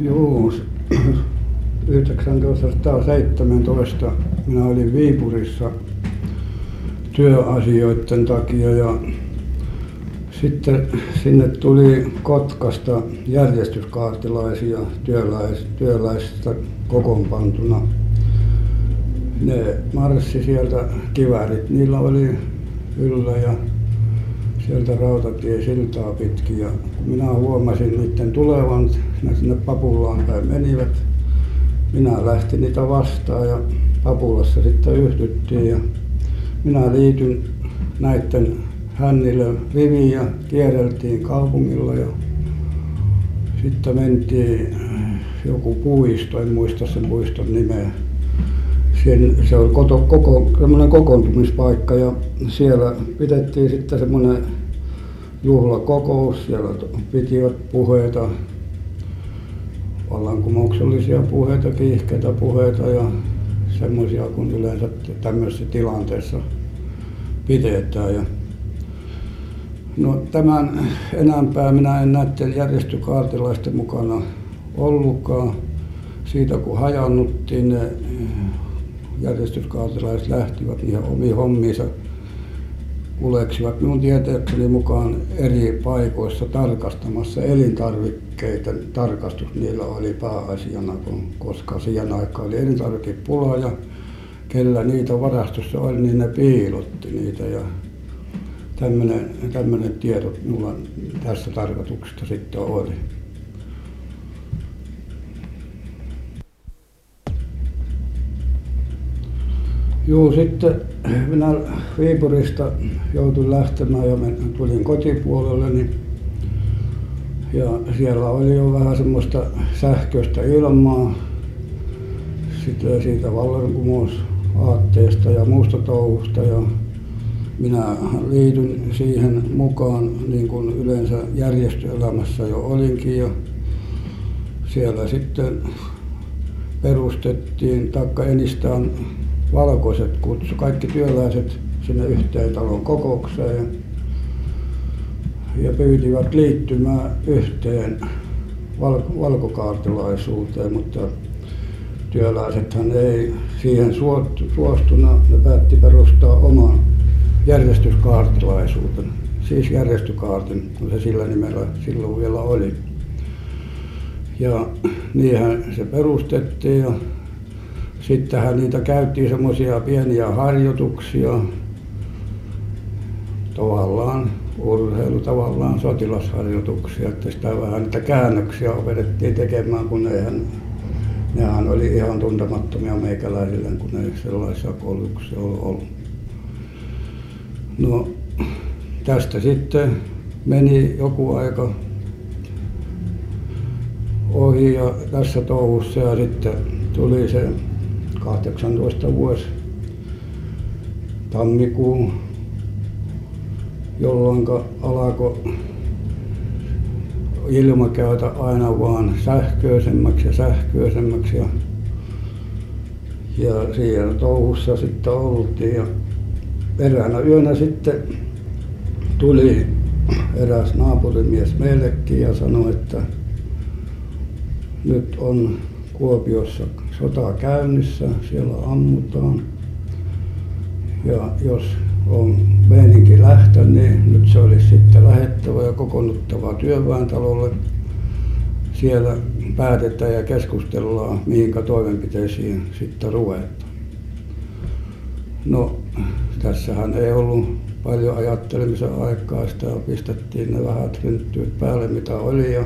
Juu, 1917 minä olin Viipurissa työasioiden takia ja sitten sinne tuli Kotkasta järjestyskaartilaisia työläis, työläistä kokoonpantuna. Ne marssi sieltä kiväärit, niillä oli yllä ja sieltä rautatiesiltaa pitkin ja minä huomasin niiden tulevan ne sinne Papulaan päin menivät. Minä lähdin niitä vastaan ja Papulassa sitten yhdyttiin ja minä liityin näiden hännille riviin ja kierreltiin kaupungilla ja sitten mentiin joku puisto en muista sen puiston nimeä. Sen se oli koto, koko semmoinen kokoontumispaikka ja siellä pidettiin sitten semmoinen juhlakokous. Siellä pitivät puheita. Vallankumouksellisia puheita kiihkeitä puheita ja semmoisia kun yleensä tämmöisissä tilanteissa pidetään. Ja no tämän enempää minä en näiden järjestökaartilaisten mukana ollutkaan. Siitä kun hajannuttiin ne järjestyskaartilaiset lähtivät niihin omiin hommiinsa kuljeksivat minun tietääkseni mukaan eri paikoissa tarkastamassa elintarvikkeiden tarkastus niillä oli pääasiana kun koska siihen aikaan oli elintarvikepula ja kenellä niitä varastossa oli niin ne piilotti niitä. Ja tämmöinen tämmöinen tieto minulla tässä tarkoituksesta sitten oli Juu sitten minä Viipurista jouduin lähtemään ja tulin kotipuolelleni ja siellä oli jo vähän semmoista sähköistä ilmaa. Sitten siitä vallankumousaatteesta ja muusta touhusta ja minä liityin siihen mukaan niin kuin yleensä järjestöelämässä jo olinkin ja siellä sitten perustettiin taikka enistään valkoiset kutsui kaikki työläiset sinne yhteen talon kokoukseen ja pyysivät liittymään yhteen valkokaartilaisuuteen mutta työläisethän ei siihen suostunut ne päätti perustaa oman järjestyskaartilaisuuden siis järjestökaartin kun se sillä nimellä silloin vielä oli. Ja niinhän se perustettiin ja sittenhän niitä käytiin semmoisia pieniä harjoituksia. Tavallaan urheilu tavallaan sotilasharjoituksia että sitä vähän niitä käännöksiä opetettiin tekemään kun eihän nehän oli ihan tuntemattomia meikäläisille kun ei sellaisia koulutuksia ollut ollut. No tästä sitten meni joku aika ohi ja tässä touhussa ja sitten tuli se kahdeksantoista vuosi tammikuu jolloin alkoi ilma käydä aina vain sähköisemmäksi ja sähköisemmäksi. Ja ja siinä touhussa sitten oltiin ja eräänä yönä sitten tuli eräs naapurimies meillekin ja sanoi että nyt on Kuopiossa sota käynnissä siellä ammutaan. Ja jos on meininki lähteä niin nyt se olisi sitten lähdettävä ja kokoonnuttava työväentalolle. Siellä päätetään ja keskustellaan mihin toimenpiteisiin sitten ruvetaan. No tässähän ei ollut paljon ajattelemisen aikaa sitä pistettiin ne vähät hynttyyt päälle mitä oli ja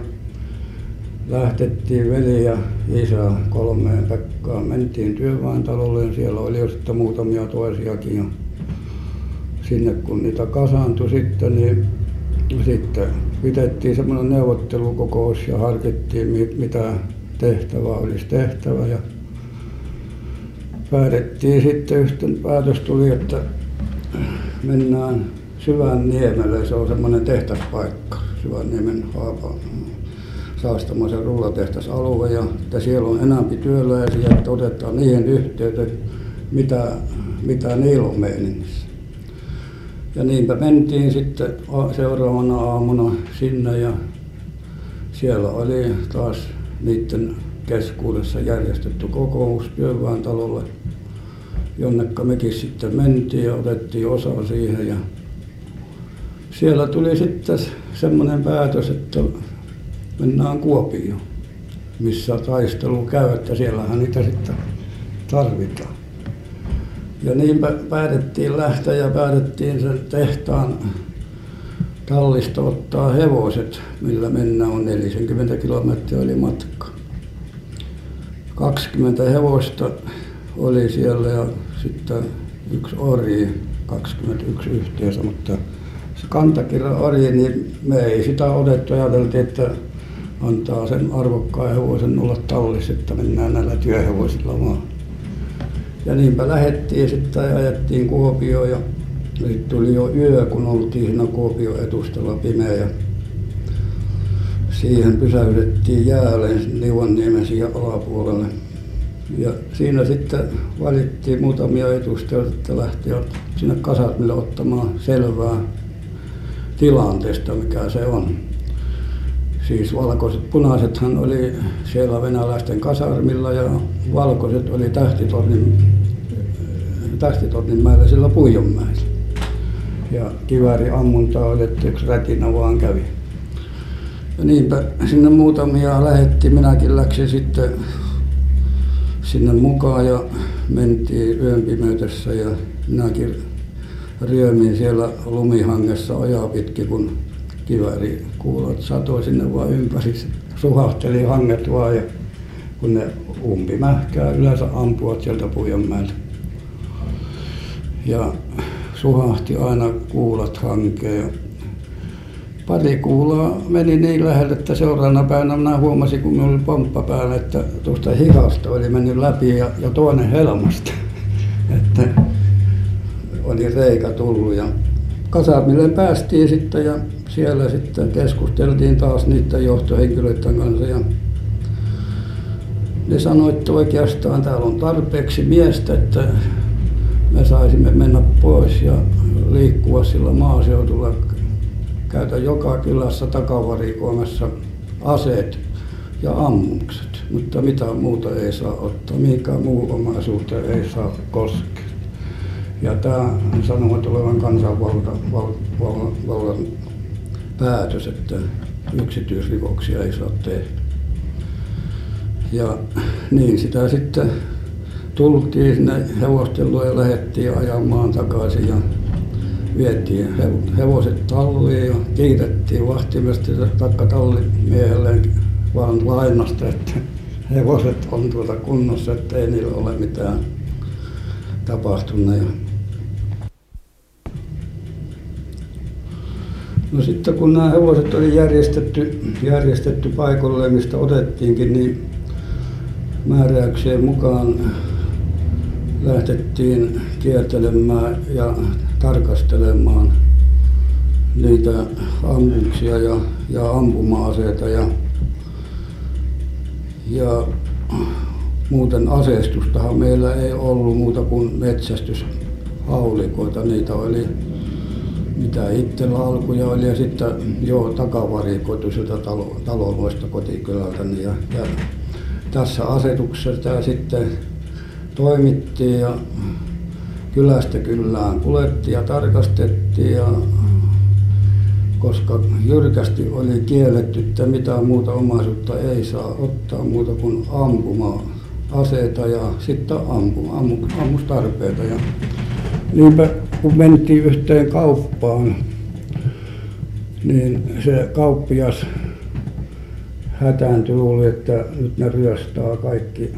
lähdettiin veli ja isä kolmeen Pekkaan. Mentiin työväentalolle ja siellä oli jo sitten muutamia toisiakin ja sinne kun niitä kasaantui sitten niin sitten pidettiin semmoinen neuvottelukokous ja harkittiin mitä tehtävä olisi tehtävä. Ja päätettiin sitten yhtenä päätös tuli että mennään Syvänniemelle. Se on semmoinen tehdaspaikka Syvänniemen Saastamoisen rullatehdasalue ja että siellä on enempi työläisiä että otetaan niihin yhteyteen mitä mitä niillä on meiningissä. Ja niinpä mentiin sitten seuraavana aamuna sinne ja siellä oli taas niiden keskuudessa järjestetty kokous työväentalolle, jonnekka mekin sitten mentiin ja otettiin osa siihen. Ja siellä tuli sitten semmoinen päätös, että mennään Kuopioon, missä taistelu käy, että siellähän niitä sitten tarvitaan. Ja niin päätettiin lähteä ja päätettiin sen tehtaan tallista ottaa hevoset, millä mennään on 40 kilometriä oli matka. 20 hevosta oli siellä ja sitten yksi ori, 21 yhteensä, mutta se kantakirja ori, niin me ei sitä otettu. Ajateltiin, että antaa sen arvokkaan hevosen olla tallissa, että mennään näillä työhevosilla vaan. Ja niinpä lähettiin sitten ja ajettiin Kuopioon ja sitten tuli jo yö, kun oltiin siinä Kuopion etustalla pimeä ja siihen pysäytettiin jäälle Liuanniemen siihen alapuolelle. Ja siinä sitten valittiin muutamia edustajia, että lähtivät sinne kasarmille ottamaan selvää tilanteesta, mikä se on. Siis valkoiset, punaisethan oli siellä venäläisten kasarmilla ja valkoiset oli Tähtitornin, Tähtitornin mäellä sillä Puijonmäellä. Ja ammunta oli, että yksi rätinä vaan kävi. Ja niinpä sinne muutamia lähetti, minäkin läksin sitten sinne mukaan ja mentiin yön pimeytessä ja minäkin ryömin siellä lumihangessa ojaa pitkin, kun kivääri kuulot satoi sinne vaan ympäri. Suhahteli hanget vaan ja kun ne umpimähkää yleensä ampuvat sieltä Puijonmäeltä. Ja suhahti aina kuulat hankeen. Pari kuulaa meni niin lähelle, että seuraavana päivänä minä huomasin, kun minulla oli pomppa päällä, että tuosta hihasta oli mennyt läpi ja, ja toinen helmasta. että oli reikä tullut ja kasarmille päästiin sitten ja siellä sitten keskusteltiin taas niiden johtohenkilöiden kanssa ja ne sanoi, että oikeastaan täällä on tarpeeksi miestä, että me saisimme mennä pois ja liikkua sillä maaseudulla, käytä joka kylässä takavarikoimassa aseet ja ammukset, mutta mitään muuta ei saa ottaa, mihinkään muu omaisuuteen ei saa koskea. Ja tämä sanovat olevan kansanvallan val, val, val, päätös, että yksityisrikoksia ei saa tehdä. Ja niin sitä sitten tultiin sinne hevostellua ja lähdettiin ajamaan takaisin ja vietiin hevoset talliin ja kiitettiin vahtimesti takka tallimiehelleen vaan lainasta, että hevoset on tuota kunnossa, että ei niillä ole mitään tapahtunut. No sitten kun nämä hevoset oli järjestetty, järjestetty paikoille, mistä otettiinkin, niin määräyksien mukaan lähtettiin kiertelemään ja tarkastelemaan niitä ammuksia ja, ja ampuma-aseita ja, ja muuten aseistustahan meillä ei ollut muuta kuin metsästyshaulikoita. Niitä oli mitä itsellä alkuja oli ja sitten jo takavarikoitu sieltä talo, taloista kotikylältä. Ja, ja tässä asetuksessa tämä sitten toimittiin ja kylästä kylään kuljettiin ja tarkastettiin ja koska jyrkästi oli kielletty, että mitään muuta omaisuutta ei saa ottaa muuta kuin ampuma aseita ja sitten ampuma, ammustarpeita. Ja niinpä kun mentiin yhteen kauppaan, niin se kauppias hätääntyi, luuli, että nyt ne ryöstää kaikki.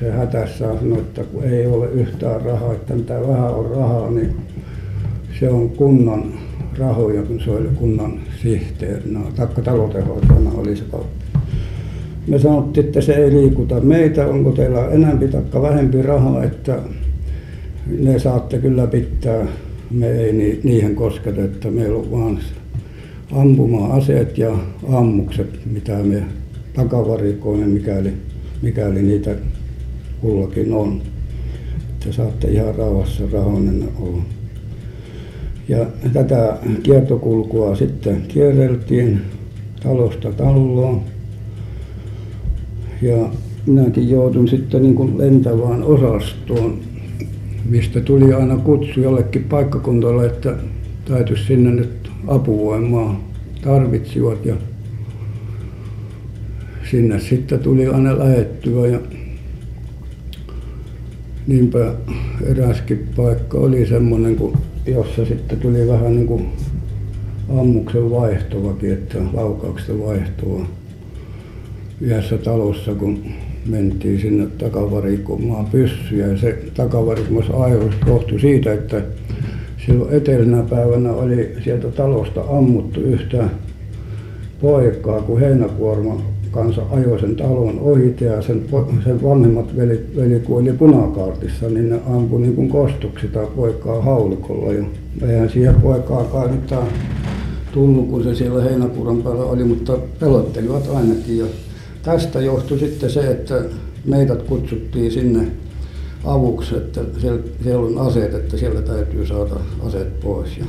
Se hätässä sanoi, että kun ei ole yhtään rahaa, että mitä vähän on rahaa, niin se on kunnan rahoja, kun se oli kunnan sihteerinä, taikka taloudenhoitajana oli se kauppa. Me sanottiin, että se ei liikuta meitä, onko teillä enempi tai vähempi rahaa, että ne saatte kyllä pitää, me ei niihin kosketa, että meillä on vaan ampuma-aseet ja ammukset, mitä me takavarikoimme, mikäli, mikäli niitä kullakin on. Että saatte ihan rauhassa rahoinen olla. Ja tätä kiertokulkua sitten kierreltiin talosta taloon. ja minäkin jouduin sitten niin kuin lentävään osastoon mistä tuli aina kutsu jollekin paikkakunnalle että täytyisi sinne nyt apuvoimaa tarvitsivat. Ja sinne sitten tuli aina lähettyä ja niinpä eräskin paikka oli semmoinen kun jossa sitten tuli vähän niin kuin ammuksen vaihtoakin että laukauksen vaihtoa yhdessä talossa kun mentiin sinne takavarikoimaan pyssyjä ja se takavarikoimisajatus johtui siitä että silloin edellisenä päivänä oli sieltä talosta ammuttu yhtä poikaa kun heinäkuorman kanssa ajoi sen talon ohitse ja sen sen vanhemmat velit veli kuoli punakaartissa niin ne ampui niin kuin kostoksi sitä poikaa haulikolla ja eihän siihen poikaakaan mitään tullut kun se siellä heinäkuorman päällä oli mutta pelottelivat ainakin ja tästä johtui sitten se että meidät kutsuttiin sinne avuksi että siellä on aseet että sieltä täytyy saada aseet pois. Ja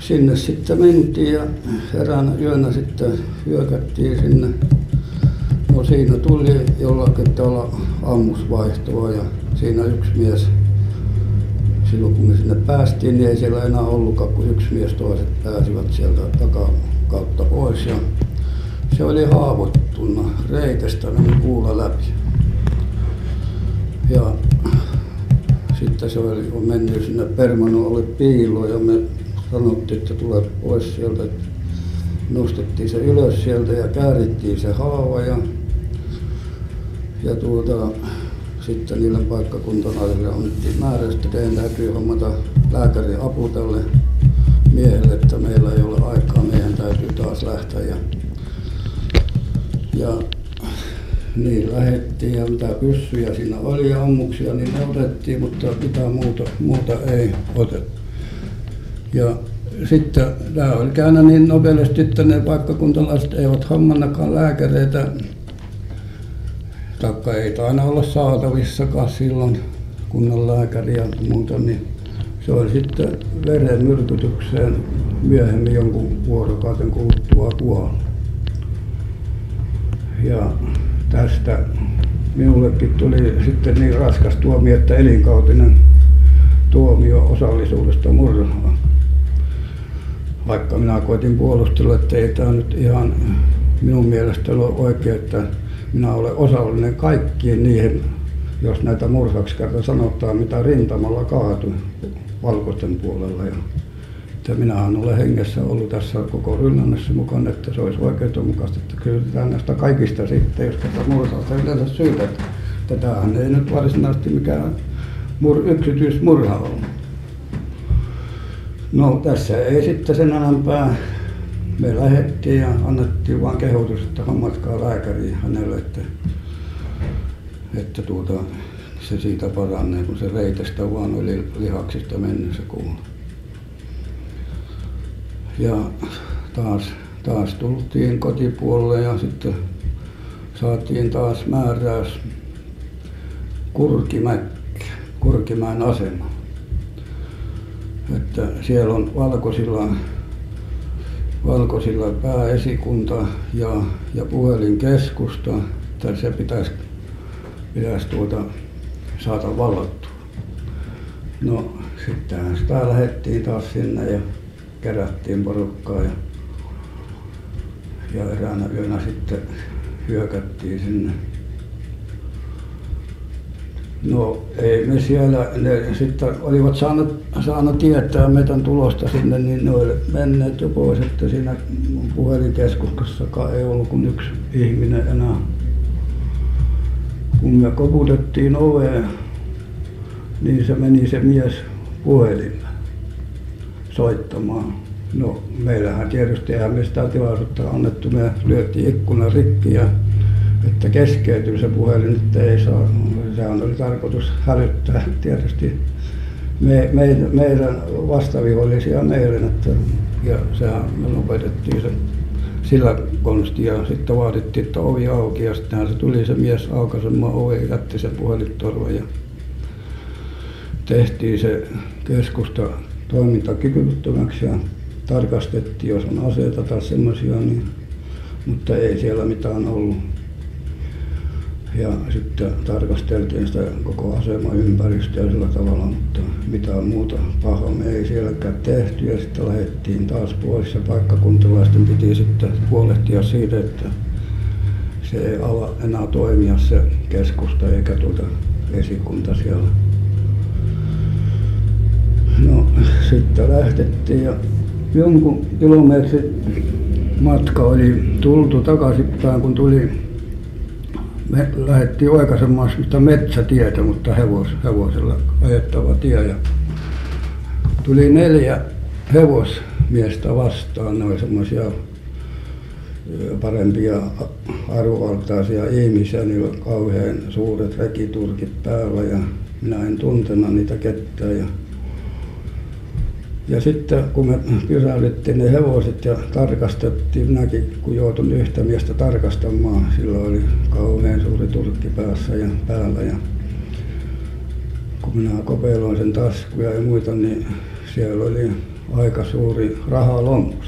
sinne sitten mentiin ja eräänä yönä sitten hyökättiin sinne. No siinä tuli jollakin tavalla ammusvaihtoa ja siinä yksi mies silloin kun me sinne päästiin niin ei siellä enää ollutkaan kuin yksi mies toiset pääsivät sieltä takakautta pois ja se oli haavoittunut reikästä meni kuula läpi. Ja sitten se oli mennyt sinne permannolle piiloon ja me sanottiin että tule pois sieltä. Nostettiin se ylös sieltä ja käärittiin se haava ja ja tuota sitten niille paikkakuntalaisille annettiin määräys että teidän täytyy hommata lääkärin apu tälle miehelle että meillä ei ole aikaa meidän täytyy taas lähteä ja ja niin lähdettiin ja mitä pyssyjä siinä oli ja ammuksia niin ne otettiin mutta mitään muuta muuta ei otettu. Ja sitten tämä oli käynyt niin nopeasti että ne paikkakuntalaiset eivät hommannutkaan lääkäreitä tai ei tainnut olla saatavissakaan silloin kunnon lääkäriä muuta niin se oli sitten verenmyrkytykseen myöhemmin jonkun vuorokauden kuluttua kuollut ja tästä minullekin tuli sitten niin raskas tuomio että elinkautinen tuomio osallisuudesta murhaan. Vaikka minä koetin puolustella että ei tämä nyt ihan minun mielestä ole oikein että minä olen osallinen kaikkiin niihin jos näitä murhaksi kerta sanotaan mitä rintamalla kaatui valkoisten puolella ja että minähän olen hengessä ollut tässä koko rynnännässä mukana että se olisi oikeudenmukaista että kysytään näistä kaikista sitten jos kerta murhasta yleensä syytetään että tämähän ei nyt varsinaisesti mikään yksityismurha ollut no tässä ei sitten sen enempää. Me lähdettiin ja annettiin vain kehotus että hommatkaa lääkäri hänelle että että tuota se siitä paranee kun se reitästä vain oli lihaksista mennyt se kuula ja taas taas tultiin kotipuolelle ja sitten saatiin taas määräys Kurkimäkeen Kurkimäen asema. Että siellä on valkoisilla valkoisilla pääesikunta ja ja puhelinkeskusta että se pitäisi pitäisi tuota saada vallattua. No sittenhän sitä lähdettiin taas sinne ja kerättiin porukkaa ja ja eräänä yönä sitten hyökättiin sinne. No ei me siellä ne sitten olivat saanut saanut tietää meidän tulosta sinne niin ne oli menneet jo pois että siinä puhelinkeskuksessakaan ei ollut kuin yksi ihminen enää. Kun me koputettiin oveen niin se meni se mies puhelimeen soittamaan. No meillähän tietysti eihän me sitä tilaisuutta annettu. Me lyötiin ikkuna rikki ja että keskeytyi se puhelin että ei saa sehän oli tarkoitus hälyttää tietysti me meidän vastavihollisia meidän että ja sehän me lopetettiin se sillä konstilla ja sitten vaadittiin että ovi auki ja sittenhän se tuli se mies aukaisemaan oven ja jätti sen puhelintorvan ja tehtiin se keskusta toimintakyvyttömäksi ja tarkastettiin jos on aseita tai semmoisia niin mutta ei siellä mitään ollut. Ja sitten tarkasteltiin sitä koko asemaympäristöä sillä tavalla mutta mitään muuta. Pahaa me ei sielläkään tehty ja sitten lähdettiin taas pois. Ja paikkakuntalaisten piti sitten huolehtia siitä että se ei ala enää toimia se keskusta eikä tuota esikunta siellä sitten lähdettiin ja jonkun kilometrin matka oli tultu takaisinpäin kun tuli me lähdettiin oikaisemaan sitä metsätietä mutta hevos, hevosella ajettava tie ja tuli neljä hevosmiestä vastaan. Ne oli semmoisia parempia arvovaltaisia ihmisiä. Niillä oli kauhean suuret rekiturkit päällä ja minä en tuntenut niitä ketään ja ja sitten kun me pysäytettiin ne hevoset ja tarkastettiin minäkin kun jouduin yhtä miestä tarkastamaan sillä oli kauhean suuri turkki päässä ja päällä. Ja kun minä kopeloin sen taskuja ja muita niin siellä oli aika suuri rahalompus.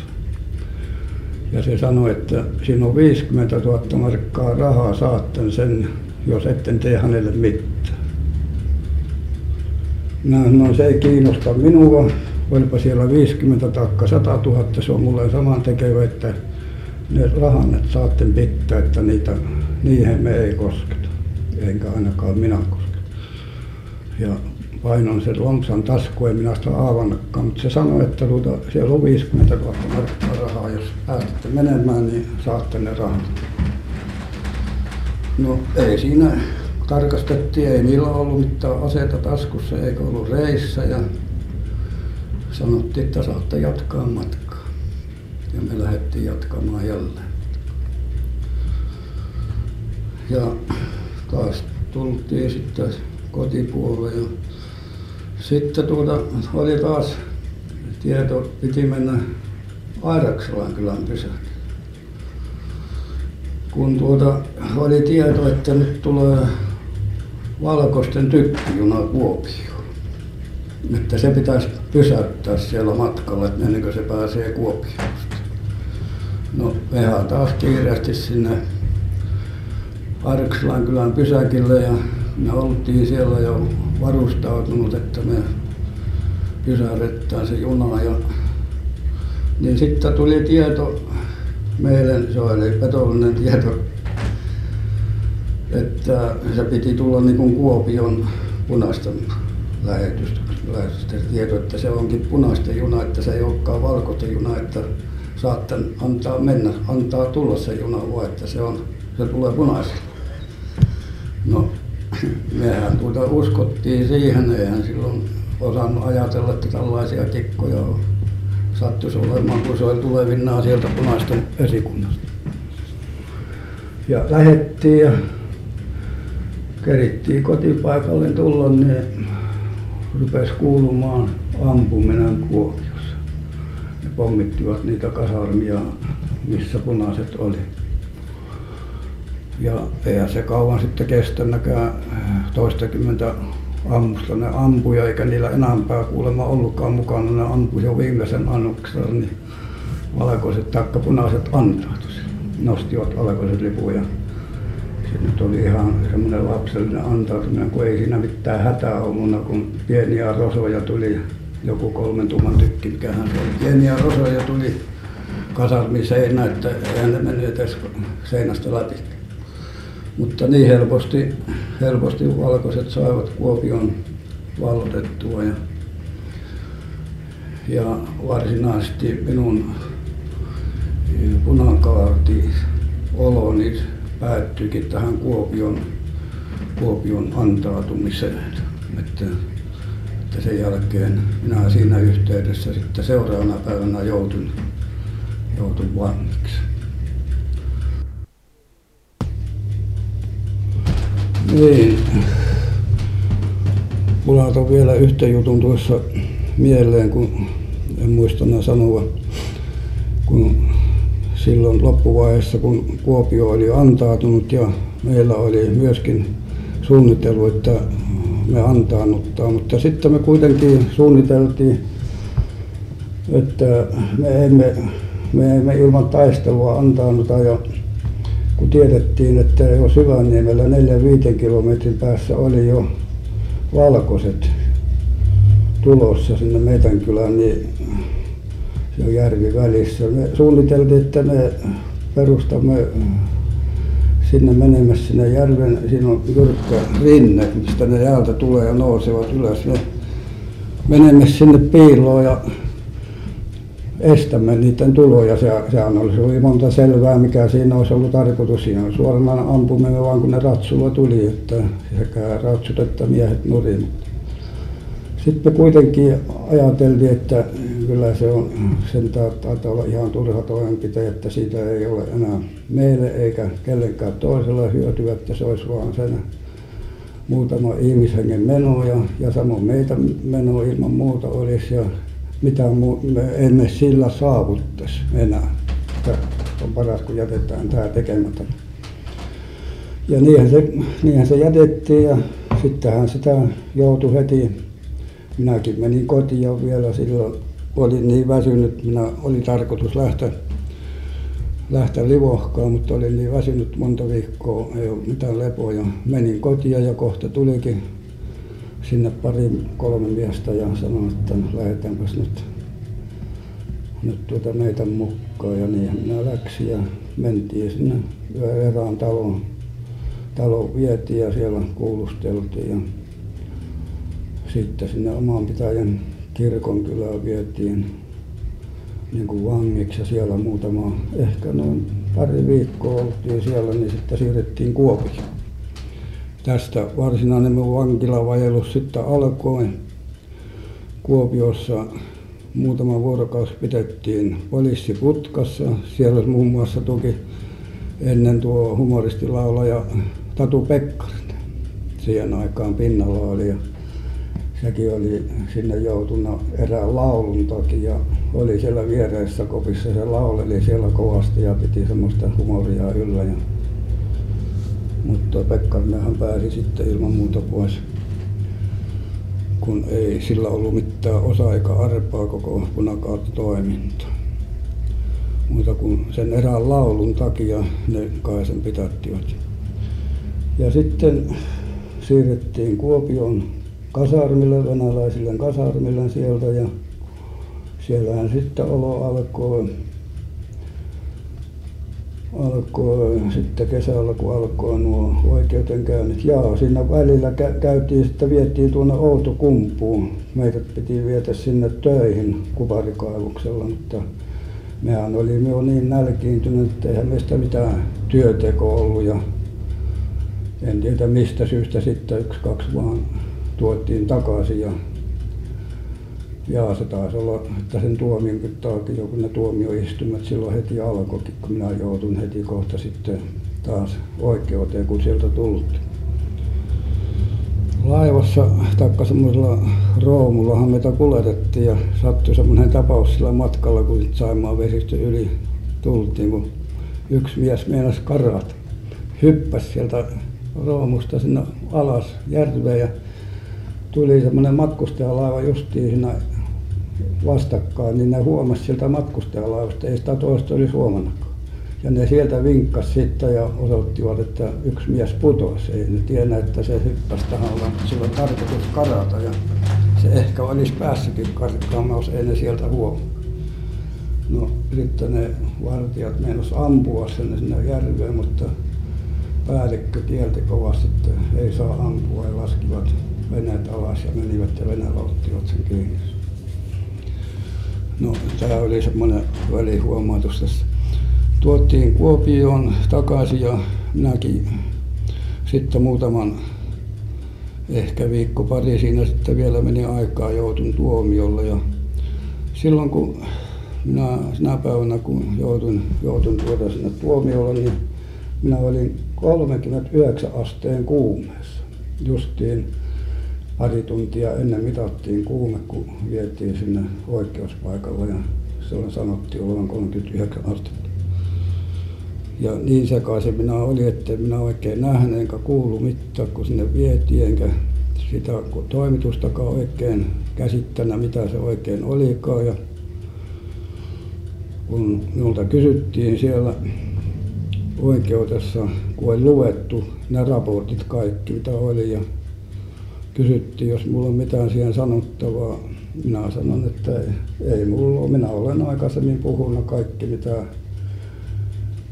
Ja se sanoi että on viisikymmentä tuhatta markkaa rahaa saatte sen jos etten tee hänelle mitään. Minä sanoin se ei kiinnosta minua olipa siellä viisikymmentä taikka sata tuhatta se on minulle samantekevä että ne rahanne saatte pitää että niitä niihin me ei kosketa. Enkä ainakaan minä kosketa ja painoin sen lompsan taskuun en minä sitä avannutkaan mutta se sanoi että tuota siellä on viisikymmentä tuhatta markkaa rahaa. Jos pääsette menemään niin saatte ne rahat. No ei siinä tarkastettiin ei niillä ollut mitään aseita taskussa eikä ollut reissä ja sanottiin että saatte jatkaa matkaa. Ja me lähdettiin jatkamaan jälleen. Ja taas tultiin sitten kotipuoleen ja sitten tuota oli taas tieto piti mennä Aidakselan kylän pysäkille. Kun tuota oli tieto että nyt tulee valkoisten tykkijuna Kuopioon että se pitäisi pysäyttää siellä matkalla että ennen kuin se pääsee Kuopioon no mehän taas kiireesti sinne Arkselan kylän pysäkille ja me oltiin siellä jo varustautunut että me pysäytetään se juna ja niin sitten tuli tieto meille se oli petollinen tieto että se piti tulla niin kuin Kuopion punaisten lähetystä lähetyksestä tieto että se onkin punaisten juna että se ei olekaan valkoisten juna että saatte antaa mennä antaa tulla se juna vain että se on se tulee punaisella no mehän tuota uskottiin siihen eihän silloin osannut ajatella että tällaisia kikkoja sattuisi olemaan kun se oli tulevinaan sieltä punaisten esikunnasta. Ja lähdettiin ja kerittiin kotipaikalle tulla niin rupesi kuulumaan ampuminen Kuopiossa. Ne pommittivat niitä kasarmia missä punaiset oli. Ja eihän se kauan sitten kestänytkään toistakymmentä ammusta ne ampui eikä niillä enempää kuulemma ollutkaan mukana. Ne ampui jo viimeisen annoksensa niin valkoiset taikka punaiset antautui nostivat valkoiset lipun ja se nyt oli ihan semmoinen lapsellinen antautuminen kun ei siinä mitään hätää ollut kun pieniä rosoja tuli joku kolmen tuuman tykki mikähän se oli. Pieniä rosoja tuli kasarmin seinään että eihän ne mennyt edes seinästä läpi mutta niin helposti helposti valkoiset saivat Kuopion valloitettua ja ja varsinaisesti minun punakaartioloni päättyikin tähän Kuopion Kuopion antautumiseen että että sen jälkeen minä siinä yhteydessä sitten seuraavana päivänä jouduin jouduin vangiksi. Niin. Palautan vielä yhden jutun tuossa mieleen kun en muista enää sanoa kun silloin loppuvaiheessa kun Kuopio oli antautunut ja meillä oli myöskin suunnittelu että me antaannuttaa. Mutta sitten me kuitenkin suunniteltiin että me emme me emme ilman taistelua antaannuta. Ja kun tiedettiin että jo Syvänniemellä neljän viiden kilometrin päässä oli jo valkoiset tulossa sinne meidän kylään niin on järvi välissä. Me suunniteltiin että me perustamme sinne menemässä sinne järven siinä on jyrkkä rinne mistä ne jäältä tulee ja nousevat ylös. Me menemme sinne piiloon ja estämme niiden tuloja. Se sehän olisi oli monta selvää mikä siinä olisi ollut tarkoitus. Siinä suoranainen ampuminen vaan kun ne ratsulla tuli että sekä ratsut että miehet nurin sitten me kuitenkin ajateltiin että kyllä se on sentään taitaa olla ihan turha toimenpide että siitä ei ole enää meille eikä kellekään toiselle hyötyä että se olisi vain sen muutama ihmishengen meno ja ja samoin meitä meno ilman muuta olisi ja mitä me emme sillä saavuttaisi enää. Että on paras kun jätetään tämä tekemättä. Ja niinhän se niinhän se jätettiin ja sittenhän sitä joutui heti. Minäkin menin kotiin vielä silloin olin niin väsynyt minä oli tarkoitus lähteä lähteä Livohkaan mutta olin niin väsynyt monta viikkoa ei ollut mitään lepoa ja menin kotiin ja kohta tulikin sinne pari kolme miestä ja sanoi että lähdetäänpäs nyt nyt tuota meidän mukaan ja niinhän minä lähdin ja mentiin sinne erään taloon taloon vietiin ja siellä kuulusteltiin ja sitten sinne oman pitäjän kirkonkylään vietiin niin kuin vangiksi ja siellä muutama ehkä noin pari viikkoa oltiin siellä niin sitten siirrettiin Kuopioon tästä varsinainen minun vankilavaellus sitten alkoi. Kuopiossa muutama vuorokausi pidettiin poliisiputkassa. Siellä muun muassa toki ennen tuo humoristilaulaja Tatu Pekkarinen. Siihen aikaan pinnalla oli ja sekin oli sinne joutunut erään laulun takia oli siellä viereisessä kopissa se lauleli siellä kovasti ja piti semmoista humoria yllä ja mutta tuo Pekkarinenhan pääsi sitten ilman muuta pois kun ei sillä ollut mitään osaa eikä arpaa koko punakaartitoimintaan muuta kuin sen erään laulun takia ne kai sen pidättivät ja sitten siirrettiin Kuopioon kasarmille venäläisille kasarmille sieltä ja siellähän sitten olo alkoi alkoi sitten kesällä kun alkoi nuo oikeudenkäynnit jaa siinä välillä käytiin sitten vietiin tuonne Outokumpuun. Meidät piti viedä sinne töihin kuparikaivoksella mutta mehän olimme jo niin nälkiintynyt että eihän meistä mitään työntekoa ollut ja en tiedä mistä syystä sitten yksi kaksi vaan tuotiin takaisin ja jaa se taisi olla että sen tuomionkin takia kun ne tuomioistuimet silloin heti alkoikin kun minä jouduin heti kohta sitten taas oikeuteen kun sieltä tultiin laivassa tai semmoisella roomullahan meitä kuljetettiin ja sattui semmoinen tapaus sillä matkalla kun Saimaan vesistön yli tultiin kun yksi mies meinasi karata hyppäsi sieltä roomusta sinne alas järveen ja tuli semmoinen matkustajalaiva justiin siinä vastakkain niin ne huomasi sieltä matkustajalaivasta ei sitä toista olisi huomannutkaan ja ne sieltä vinkkasi sitten ja osoittivat että yksi mies putosi. Ei ne tiennyt että se hyppäsi tahallaan sillä oli tarkoitus karata ja se ehkä olisi päässytkin karkaamaan jos ei ne sieltä huomannut no sitten ne vartijat meinasi ampua sen sinne järveen mutta päällikkö kielsi kovasti että ei saa ampua ja laskivat veneet alas ja menivät ja Venäjällä ottivat sen kiinni. No tämä oli semmoinen välihuomautus tässä. Tuotiin Kuopioon takaisin ja minäkin sitten muutaman ehkä viikko pari siinä sitten vielä meni aikaa jouduin tuomiolle. Ja silloin kun minä sinä päivänä kun jouduin jouduin tuota sinne tuomiolle niin minä olin kolmekymmentäyhdeksän asteen kuumeessa. Justiin pari tuntia ennen mitattiin kuume kun vietiin sinne oikeuspaikalle ja silloin sanottiin olevan kolmekymmentäyhdeksän astetta. Ja niin sekaisin minä olin että minä oikein nähnyt enkä kuullut mitään kun sinne vietiin enkä sitä toimitustakaan oikein käsittänyt mitä se oikein olikaan. Ja kun minulta kysyttiin siellä oikeudessa, kun oli luettu ne raportit kaikki, mitä oli, ja kysyttiin, jos minulla on mitään siihen sanottavaa. Minä sanon, että ei, minulla ole. Minä olen aikaisemmin puhunut kaikki, mitä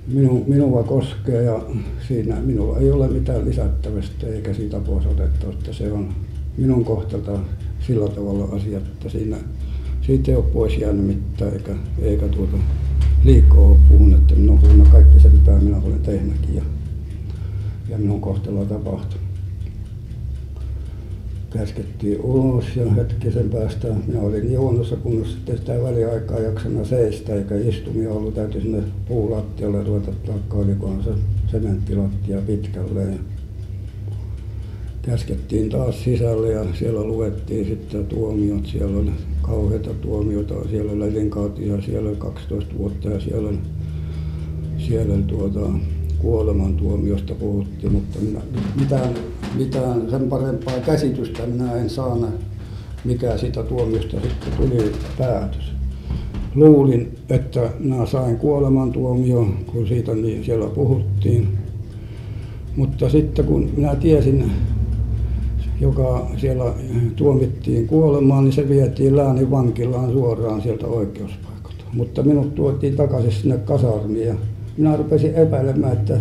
minu, minua koskee, ja siinä minulla ei ole mitään lisättävästä eikä siitä pois otettavasta. Se on minun kohtalta sillä tavalla asiat, että siinä, siitä ei ole pois jäänyt mitään, eikä, eikä tuota liikkoa ole puhunut, että minä olen puhunut kaikki se, mitä minä olen tehnytkin ja, ja minun kohtaloa tapahtunut. Käskettiin ulos ja hetkisen päästä minä olin niin huonossa kunnossa, että sitä väliaikaa jaksana seistä eikä istumia ollut. Täytyi sinne puulattialle ruveta taikka olikohan se sementtilattia pitkälle. Ja käskettiin taas sisälle ja siellä luettiin sitten tuomiot. Siellä oli kauheita tuomioita. Siellä oli elinkautisia, siellä oli 12 vuotta ja siellä oli, siellä oli tuota, kuolemantuomiosta puhuttiin, mutta minä, mitään, mitään sen parempaa käsitystä minä en saanut, mikä siitä tuomiosta sitten tuli päätös. Luulin, että minä sain kuolemantuomio, kun siitä niin siellä puhuttiin. Mutta sitten kun minä tiesin joka siellä tuomittiin kuolemaan, niin se vietiin läänin vankilaan suoraan sieltä oikeuspaikalta. Mutta minut tuotiin takaisin sinne kasarmiin ja minä rupesin epäilemään, että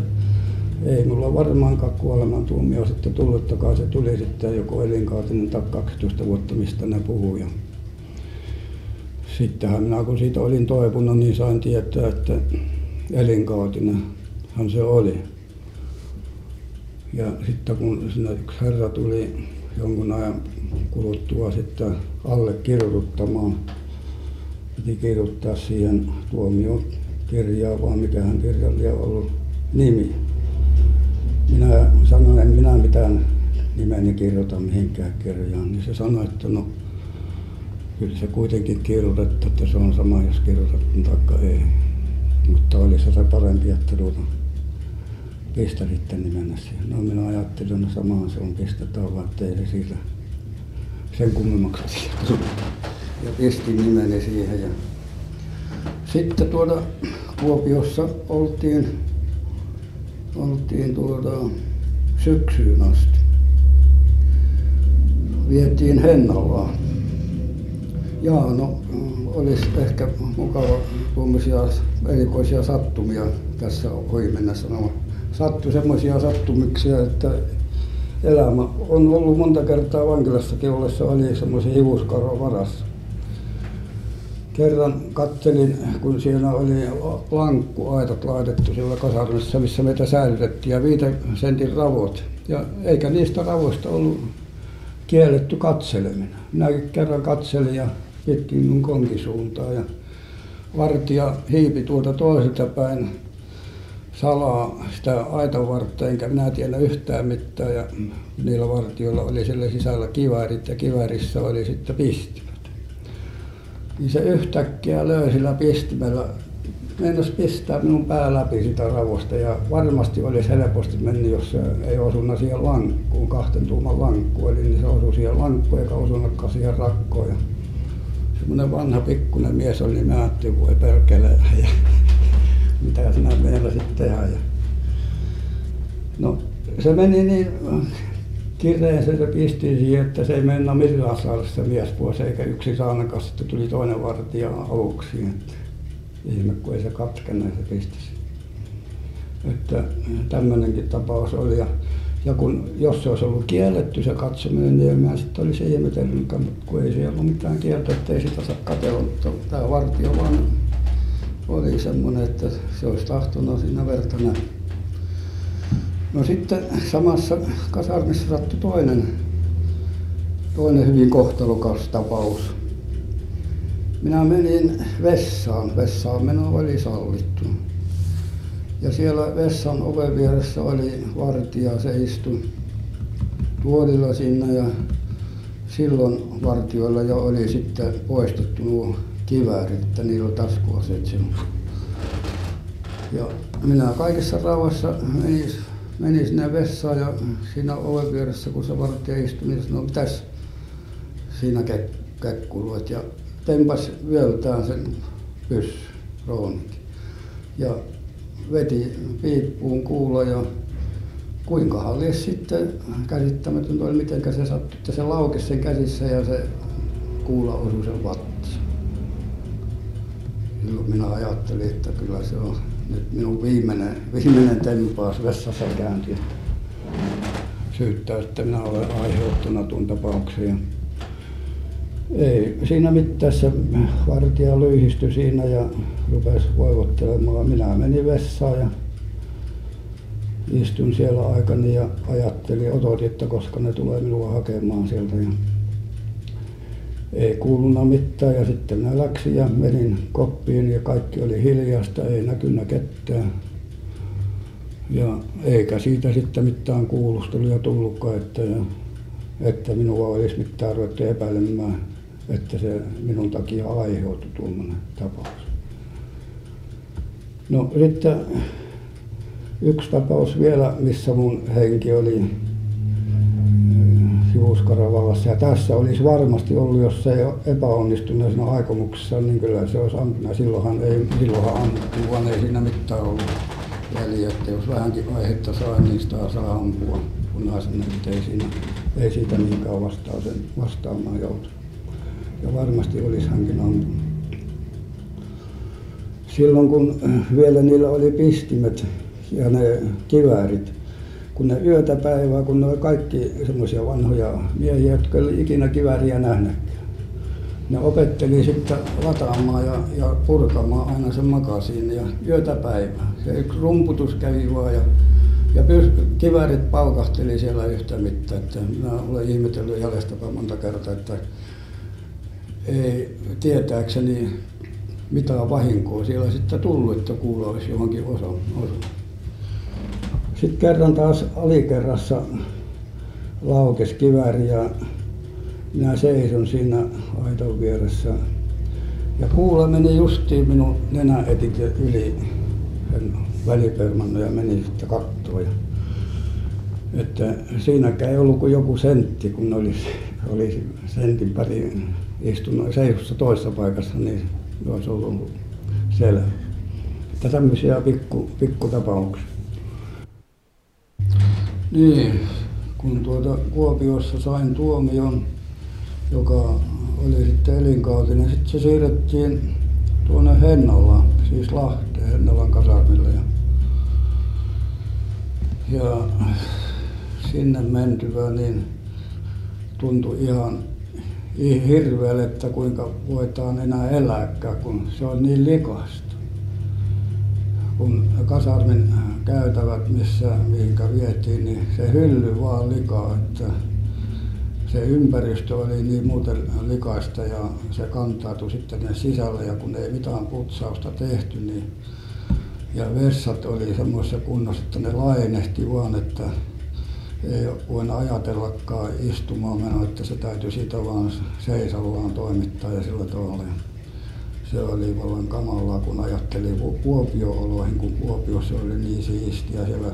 ei mulla varmaankaan kuolemantuomio sitten tullutkaan. Se tuli sitten joko elinkautinen tai 12 vuotta, mistä ne puhuu. Ja sittenhän minä kun siitä olin toipunut, niin sain tietää, että elinkautinenhan se oli. Ja sitten kun sinne yksi herra tuli jonkun ajan kuluttua sitten allekirjoittamaan, piti kirjoittaa siihen tuomiokirjaan, vaan mikähän kirja lie ollut nimi. Minä sanoin, en minä mitään nimeni kirjoita mihinkään kirjaan, niin se sanoi, että no kyllä se kuitenkin kirjoitettu, että se on sama, jos kirjoitat taikka ei. Mutta olisi se parempi, että tuota, pistäisitte nimenne siihen. No minä ajattelin, no samaan se on, pistetään vaan, ettei se siitä sen kummemmaksi asiaa Ja pistin nimeni siihen ja sitten tuoda Kuopiossa oltiin, oltiin tuota syksyyn asti. Vietiin Hennalaan. Jaa, no olisi ehkä mukava tuommoisia erikoisia sattumia tässä ohi mennä sanomaan sattui semmoisia sattumuksia, että elämä on ollut monta kertaa vankilassakin ollessa oli semmoisen hiuskaron varassa. Kerran katselin, kun siellä oli lankkuaitat laitettu siellä kasarmissa, missä meitä säilytettiin, ja viite sentin ravot. Ja eikä niistä ravoista ollut kielletty katseleminen. Minäkin kerran katselin ja pitkin minun konkisuuntaan ja vartija hiipi tuolta toiselta päin salaa sitä aitavartta, enkä minä tiedä yhtään mitään. Ja niillä vartijoilla oli siellä sisällä kiväärit ja kiväärissä oli sitten pistimet. Niin se yhtäkkiä löi sillä pistimellä, meinasi pistää minun pää läpi sitä ravosta ja varmasti olisi helposti mennyt, jos se ei osunut siihen lankkuun, kahten tuuman lankku, eli niin se osui siihen lankkuun eikä osunutkaan siihen rakkoon. Ja semmoinen vanha pikkunen mies oli, niin mä ajattelin, voi perkele. Ja mitä sinä meinasit tehdä. Ja no se meni niin kireeseen se pisti siihen, että se ei mennä millään saada se mies pois, eikä yksi saanakaan. Sitten tuli toinen vartija avuksi. Että ihme, kun ei se katkennut se pisti Että tämmöinenkin tapaus oli. Ja, ja kun, jos se olisi ollut kielletty se katsominen, niin mä sitten olisi ihmetellytkään, mutta kun ei siellä ollut mitään kieltä, että ei sitä saa katsella. Mutta tämä vartio vaan oli semmoinen, että se olisi tahtonut siinä verta nähdä. No sitten samassa kasarmissa sattui toinen, toinen hyvin kohtalokas tapaus. Minä menin vessaan. Vessaan meno oli sallittu. Ja siellä vessan oven vieressä oli vartija, se istui tuolilla sinne ja silloin vartioilla jo oli sitten poistettu nuo kiväärit, että niillä on taskuaseet. Ja minä kaikessa rauhassa menin, menin sinne vessaan ja siinä oven vieressä, kun se vartija istui, niin sanoi, mitäs siinä kek- kekkuloit. Ja tempas vyöltään sen pyssy, roonit. Ja veti piippuun kuulo ja kuinkahan lie sitten käsittämätöntä oli miten se sattui että se laukesi sen käsissä ja se kuula osui sen vatsa silloin minä ajattelin että kyllä se on nyt minun viimeinen viimeinen tempaus vessassa käynti että syyttää että minä olen aiheuttanut tuon tapauksen. Ei siinä mitään se vartija lyyhistyi siinä ja rupesi voivottelemaan. Minä menin vessaan ja istuin siellä aikani ja ajattelin odotin että koska ne tulee minua hakemaan sieltä. Ja ei kuulunut mitään ja sitten minä läksin ja menin koppiin ja kaikki oli hiljaista ei näkynyt ketään. Ja eikä siitä sitten mitään kuulusteluja tullutkaan että että minua olisi mitään ruvettu epäilemään että se minun takia aiheutui tuommoinen tapaus. No sitten yksi tapaus vielä missä minun henki oli sivuskaravallassa ja tässä olisi varmasti ollut jos se ei epäonnistunut siinä aikomuksessaan niin kyllä se olisi ampunut silloinhan ei silloinhan ammuttiin vaan ei siinä mitään ollut väliä että jos vähänkin aihetta sai niin sitä saa ampua punaisena että ei siinä ei siitä niin kauan sen vastaamaan joutunut ja varmasti olisi hänkin ampunut. Silloin kun vielä niillä oli pistimet ja ne kiväärit kun ne yötä päivää kun ne oli kaikki semmoisia vanhoja miehiä jotka ei ikinä kivääriä nähnytkään ne opetteli sitten lataamaan ja ja purkamaan aina sen makasiinin ja yötä päivää. Se yksi rumputus kävi vain ja ja kiväärit paukahteli siellä yhtä mittaa että minä olen ihmetellyt jäljestäpäin monta kertaa että ei tietääkseni mitään vahinkoa siellä sitten tullut että kuula olisi johonkin osunut sitten kerran taas alikerrassa laukesi kivääri ja minä seison siinä aitan vieressä. Ja kuula meni justiin minun nenäetiksen yli. Sen välipermannon ja meni sitten ja että siinäkään ei ollut kuin joku sentti kun olisi olisi sentin pari istunut seisossa toisessa paikassa niin olisi ollut selvä. Että tämmöisiä pikku pikkutapauksia niin. Kun tuota Kuopiossa sain tuomion joka oli sitten elinkautinen sitten se siirrettiin tuonne Hennalaan siis Lahteen Hennalan kasarmille. Ja ja sinne mentyä niin tuntui ihan hirveälle että kuinka voidaan enää elääkään kun se oli niin likaista. Kun kasarmin käytävät missä mihin vietiin niin se hylly vain likaa että se ympäristö oli niin muuten likaista ja se kantautui sitten sinne sisälle ja kun ei mitään putsausta tehty niin ja vessat oli semmoisessa kunnossa että ne lainehti vain että ei voinut ajatellakaan istumaan menoa että se täytyi siitä vain seisaallaan toimittaa ja sillä tavalla se oli vallan kamalaa kun ajatteli Kuopion oloihin kun Kuopiossa oli niin siistiä. Siellä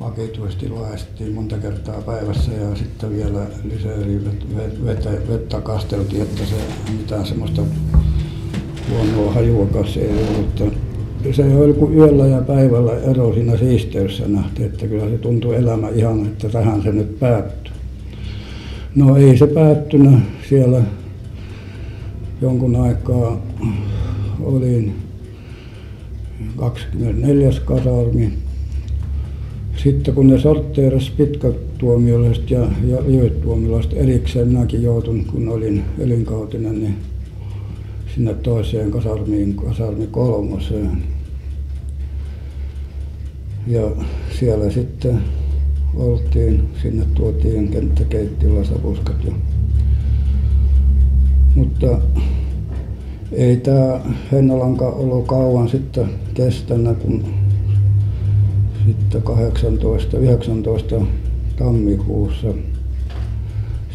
vakituisesti lakaistiin monta kertaa päivässä ja sitten vielä lisärivettä vettä kasteltiin että se mitään semmoista huonoa hajuakaan se ei ollut että se oli kuin yöllä ja päivällä ero siinä siisteydessä nähtiin että kyllä se tuntui elämä ihan että tähän se nyt päättyi. No ei se päättynyt siellä jonkun aikaa olin kaksikymmentäneljäs kasarmi. Sitten kun ne sortteerasi pitkätuomiolaiset ja ja lyhyttuomiolaiset erikseen minäkin joutuin kun olin elinkautinen niin sinne toiseen kasarmiin kasarmi kolmoseen. Ja siellä sitten oltiin sinne tuotiin kenttäkeittiöllä sapuskat ja mutta ei tämä Hennalankaan olo kauan sitten kestänyt kun sitten kahdeksantoista yhdeksäntoista tammikuussa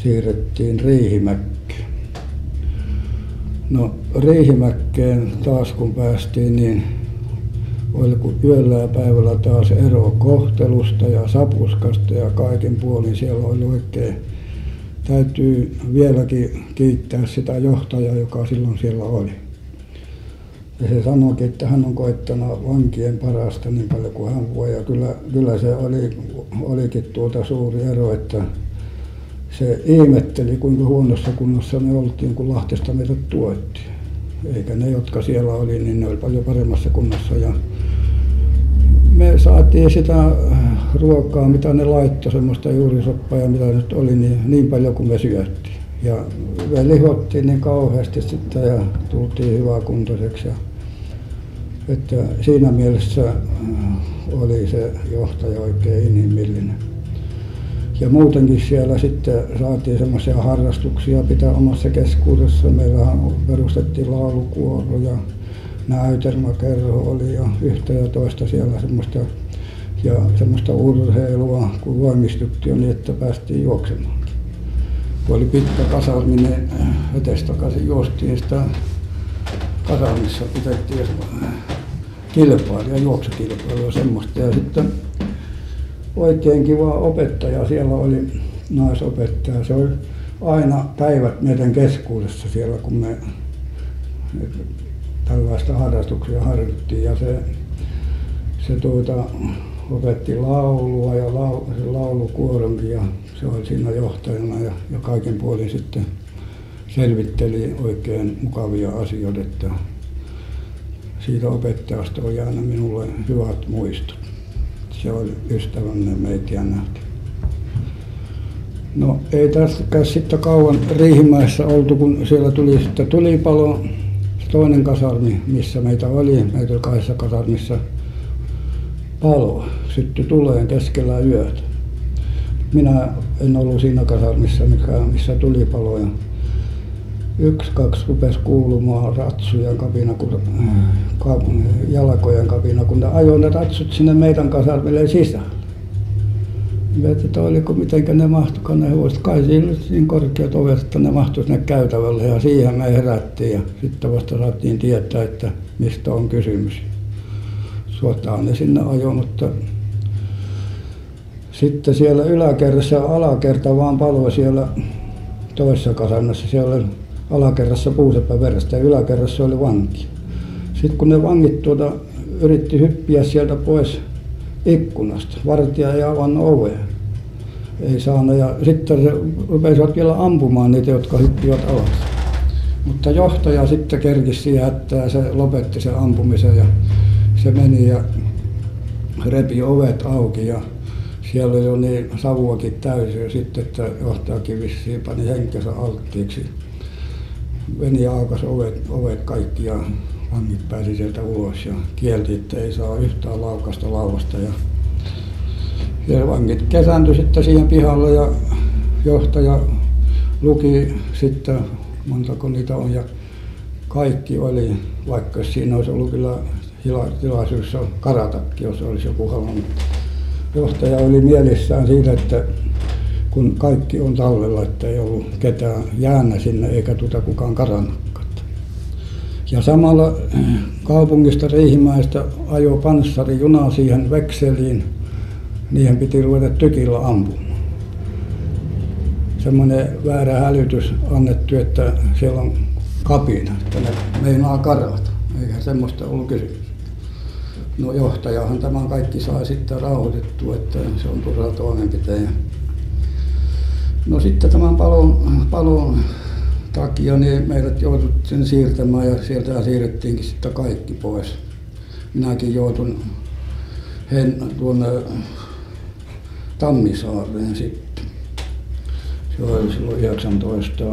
siirrettiin Riihimäkeen no Riihimäkeen taas kun päästiin niin oli kuin yöllä ja päivällä taas ero kohtelusta ja sapuskasta ja kaikin puolin siellä oli oikein täytyy vieläkin kiittää sitä johtajaa joka silloin siellä oli. Ja se sanoikin että hän on koettanut vankien parasta niin paljon kuin hän voi. Ja kyllä kyllä se oli olikin tuota suuri ero että se ihmetteli kuinka huonossa kunnossa me oltiin kun Lahdesta meidät tuotiin eikä ne jotka siellä oli niin ne oli paljon paremmassa kunnossa. Ja me saatiin sitä ruokaa mitä ne laittoi semmoista juurisoppaa ja mitä nyt oli niin niin paljon kuin me syötiin ja me lihottiin niin kauheasti sitten ja tultiin hyväkuntoiseksi ja että siinä mielessä oli se johtaja oikein inhimillinen. Ja muutenkin siellä sitten saatiin semmoisia harrastuksia pitää omassa keskuudessa. Meillähän perustettiin laulukuoro ja näytelmäkerho oli ja yhtä ja toista siellä semmoista ja semmoista urheilua kun voimistuttiin niin että päästiin juoksemaankin. Kun oli pitkä kasarmi niin edestakaisin juostiin sitä kasarmissa pidettiin kilpailuja juoksukilpailua semmoista. Ja sitten oikein kiva opettaja siellä oli naisopettaja. Se oli aina päivät meidän keskuudessa siellä kun me tällaista harrastuksia harjoitettiin. Ja se se tuota opetti laulua ja se laulukuoronkin ja se oli siinä johtajana ja ja kaikin puolin sitten selvitteli oikein mukavia asioita että siitä opettajasta on jäänyt minulle hyvät muistot. Se oli ystävällinen meitä nähden no ei tästäkään sitten kauan Riihimäessä oltu kun siellä tuli sitten tulipalo se toinen kasarmi missä meitä oli. Meitä oli kahdessa kasarmissa palo syttyi tuleen keskellä yötä. Minä en ollut siinä kasarmissa mikä missä tulipalo ja yksi kaksi rupesi kuulumaan ratsujen kapina kun jalkojen kapina kun ne ajoi ne ratsut sinne meidän kasarmille sisälle. Mietin että oliko miten ne mahtoikaan ne hevoset kai siinä oli niin korkeat ovet että ne mahtui sinne käytävälle ja siihen me herättiin ja sitten vasta saatiin tietää että mistä on kysymys suotaan ne sinne ajoi mutta sitten siellä yläkerrassa alakerta vaan paloi siellä toisessa kasarmassa siellä alakerrassa puuseppäveräjät ja yläkerrassa oli vanki. Sitten kun ne vangit tuota yritti hyppiä sieltä pois ikkunasta vartija ei avannut ovea. Ei saanut ja sitten se rupesivat vielä ampumaan niitä jotka hyppivät alas. Mutta johtaja sitten kerkisi siihen hätään se lopetti sen ampumisen ja se meni ja repi ovet auki ja siellä oli jo niin savuakin täysi jo sitten että johtajakin vissiin pani henkensä alttiiksi. Meni ja aukaisi ovet ovet kaikki ja vangit pääsi sieltä ulos ja kielsi että ei saa yhtään laukaista laudasta ja ja vangit kesääntyi sitten siihen pihalle ja johtaja luki sitten montako niitä on ja kaikki oli vaikka siinä olisi ollut kyllä tilaisuus karatakin jos olisi joku halunnut johtaja oli mielissään siitä että kun kaikki on tallella että ei ollut ketään jäänyt sinne eikä tuota kukaan karannutkaan ja samalla kaupungista Riihimäestä ajoi panssarijuna siihen vekseliin niiden piti ruveta tykillä ampumaan. Semmoinen väärä hälytys annettu että siellä on kapina että ne meinaa karata eihän semmoista ollut kysymys no johtajahan tämän kaikki sai sitten rauhoitettua että se on turha toimenpide. Ja no sitten tämän palon palon takia niin meidät jouduttiin siirtämään ja sieltä siirrettiinkin sitten kaikki pois. Minäkin jouduin tuonne Tammisaareen sitten. Se oli silloin yhdeksäntoista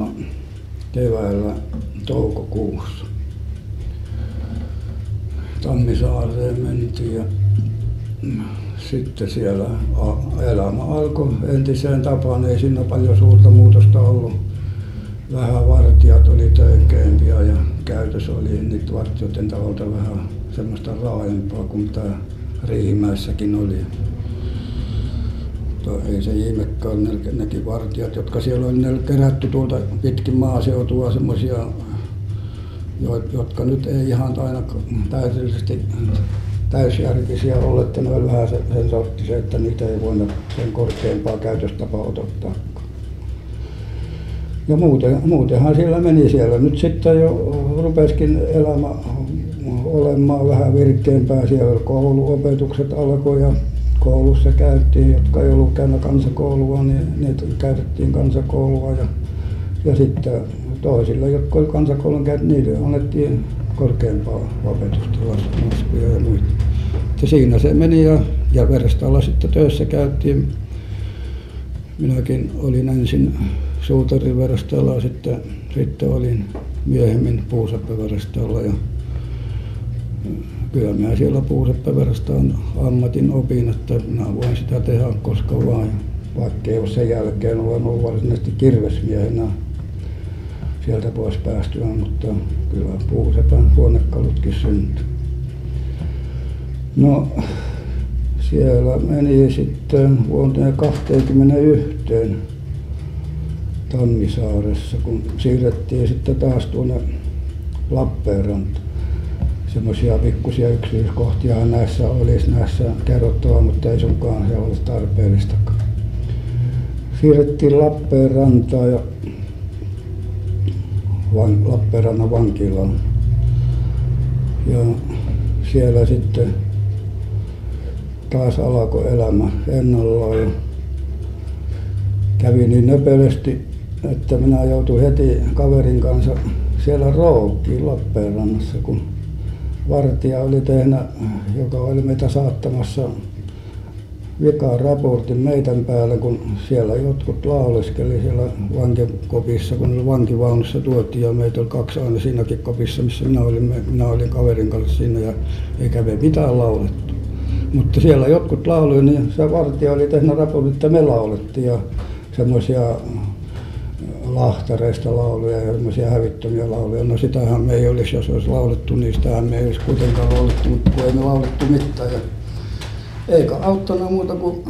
keväällä toukokuussa Tammisaareen mentiin ja sitten siellä elämä alkoi entiseen tapaan. Ei siinä paljon suurta muutosta ollut. Vähän vartijat oli töykeämpiä ja käytös oli niiden vartijoiden taholta vähän semmoista raaempaa kuin tämä Riihimäessäkin oli. Mutta ei se ihmekään ne nekin vartijat jotka siellä oli oli kerätty tuolta pitkin maaseutua semmoisia jotka nyt ei ihan aina täydellisesti täysjärkisiä ollut että ne oli vähän sen sorttisia että niitä ei voinut sen korkeampaa käytöstapaa otottaakaan ja muuten muutenhan siellä meni siellä nyt sitten jo rupesikin elämä olemaan vähän virkeämpää. Siellä kouluopetukset alkoi ja koulussa käytiin, jotka ei ollut käynyt kansakoulua, niin niitä käytettiin kansakoulua ja, ja sitten toisilla, jotka oli kansakoulun käynyt, niille annettiin korkeampaa opetusta, laskuja ja muita. Ja siinä se meni ja, ja Verstalla sitten töissä käytiin. Minäkin olin ensin suutariverstalla, sitten, sitten olin myöhemmin puuseppäverstalla ja kyllä minä siellä puuseppäverastaan ammatin opin, että minä voin sitä tehdä koska vain, vaikka ei ole sen jälkeen olen ollut varsinaisesti kirvesmiehenä sieltä pois päästyä, mutta kyllä puusepän huonekalutkin syntyi. No siellä meni sitten vuoteen 21 Tammisaaressa, kun siirrettiin sitten taas tuonne Lappeenrantaan. Semmoisia pikkusia yksityiskohtia näissä olisi näissä kerrottava, mutta ei sunkaan se olisi tarpeellistakaan. Siirrettiin Lappeenrantaan ja van, Lappeenrannan vankilaan. Ja siellä sitten taas alkoi elämä ennallaan ja kävi niin nöpelesti, että minä joutuin heti kaverin kanssa siellä rookkiin Lappeenrannassa, kun vartija oli tehnyt, joka oli meitä saattamassa vikaan raportin meidän päällä, kun siellä jotkut lauleskeli siellä vankikopissa, kun oli vankivaunussa tuotiin ja meitä oli kaksi aina siinäkin kopissa, missä minä olin, minä olin kaverin kanssa siinä ja eikä me mitään laulettu. Mutta siellä jotkut lauluja, niin se vartija oli tehnyt raportin, että me laulettiin ja semmoisia lahtareista lauluja ja semmoisia hävittömiä lauluja. No sitähän me ei olisi, jos olisi laulettu, niin sitähän me ei olisi kuitenkaan laulettu, mutta kun ei me laulettu mitään. Eikä auttanut muuta kuin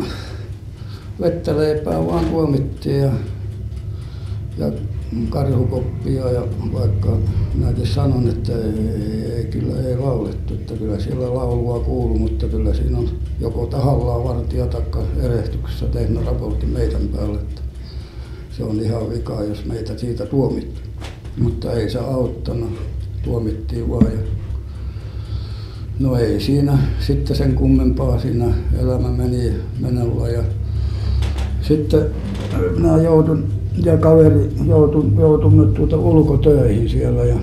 vettä leipää vaan tuomittiin ja, ja karhukoppia ja vaikka minäkin sanon, että ei, ei, kyllä ei laulettu, että kyllä siellä laulua kuuluu, mutta kyllä siinä on joko tahallaan vartija tai erehtyksessä tehnyt raportin meidän päälle, että se on ihan vika, jos meitä siitä tuomittu. Mutta ei se auttanut, tuomittiin vaan ja No ei siinä sitten sen kummempaa siinä elämä meni menolla ja sitten minä joudun ja kaveri joutui, joutumme tuota ulkotöihin siellä ja